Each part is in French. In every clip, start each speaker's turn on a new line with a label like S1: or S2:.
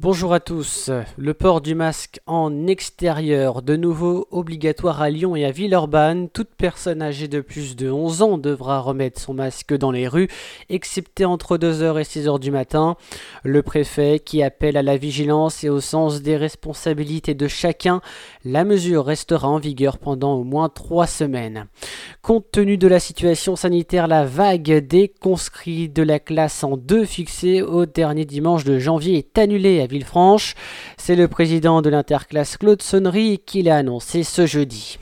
S1: Bonjour à tous. Le port du masque en extérieur, de nouveau obligatoire à Lyon et à Villeurbanne. Toute personne âgée de plus de 11 ans devra remettre son masque dans les rues, excepté entre 2h et 6h du matin. Le préfet qui appelle à la vigilance et au sens des responsabilités de chacun, la mesure restera en vigueur pendant au moins 3 semaines. Compte tenu de la situation sanitaire, la vague des conscrits de la classe en 2 fixée au dernier dimanche de janvier est annulée Villefranche. C'est le président de l'interclasse Claude Sonnery qui l'a annoncé ce jeudi.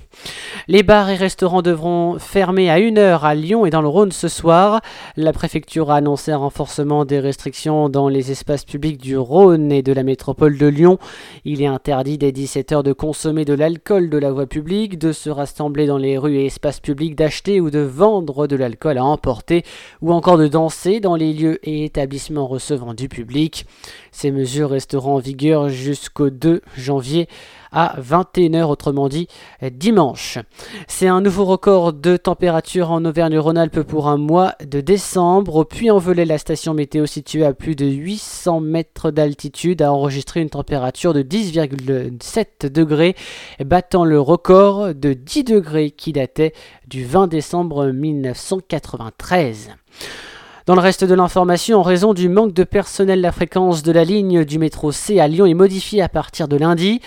S1: Les bars et restaurants devront fermer à 1h à Lyon et dans le Rhône ce soir. La préfecture a annoncé un renforcement des restrictions dans les espaces publics du Rhône et de la métropole de Lyon. Il est interdit dès 17h de consommer de l'alcool de la voie publique, de se rassembler dans les rues et espaces publics, d'acheter ou de vendre de l'alcool à emporter ou encore de danser dans les lieux et établissements recevant du public. Ces mesures resteront en vigueur jusqu'au 2 janvier à 21h, autrement dit dimanche. C'est un nouveau record de température en Auvergne-Rhône-Alpes pour un mois de décembre. Au Puy-en-Velay, la station météo située à plus de 800 mètres d'altitude a enregistré une température de 10,7 degrés, battant le record de 10 degrés qui datait du 20 décembre 1993. Dans le reste de l'information, en raison du manque de personnel, la fréquence de la ligne du métro C à Lyon est modifiée à partir de lundi.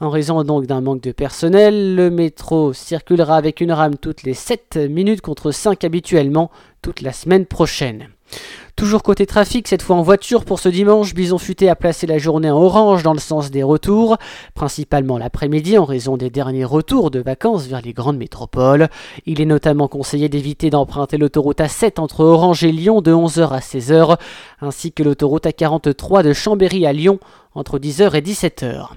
S1: En raison donc d'un manque de personnel, le métro circulera avec une rame toutes les 7 minutes contre 5 habituellement toute la semaine prochaine. Toujours côté trafic, cette fois en voiture pour ce dimanche, Bison Futé a placé la journée en orange dans le sens des retours, principalement l'après-midi en raison des derniers retours de vacances vers les grandes métropoles. Il est notamment conseillé d'éviter d'emprunter l'autoroute A7 entre Orange et Lyon de 11h à 16h, ainsi que l'autoroute A43 de Chambéry à Lyon entre 10h et 17h.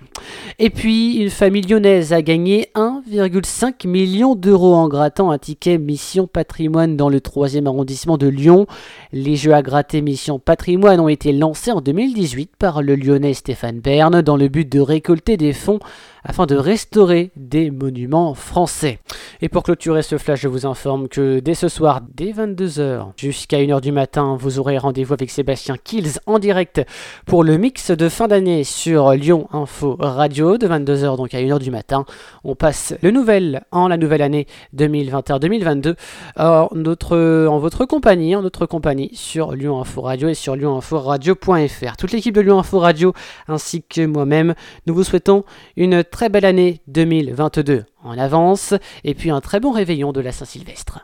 S1: Et puis, une famille lyonnaise a gagné 1,5 million d'euros en grattant un ticket Mission Patrimoine dans le 3e arrondissement de Lyon. Les jeux à gratter Mission Patrimoine ont été lancés en 2018 par le lyonnais Stéphane Bern dans le but de récolter des fonds afin de restaurer des monuments français. Et pour clôturer ce flash, je vous informe que dès ce soir, dès 22h jusqu'à 1h du matin, vous aurez rendez-vous avec Sébastien Kills en direct pour le mix de fin d'année sur Lyon Info Radio de 22h donc à 1h du matin. On passe le nouvel en la nouvelle année 2021-2022 en, votre compagnie, en notre compagnie sur Lyon Info Radio et sur lyonинforadio.fr. Toute l'équipe de Lyon Info Radio ainsi que moi-même, nous vous souhaitons une très belle année 2022 en avance et puis un très bon réveillon de la Saint-Sylvestre.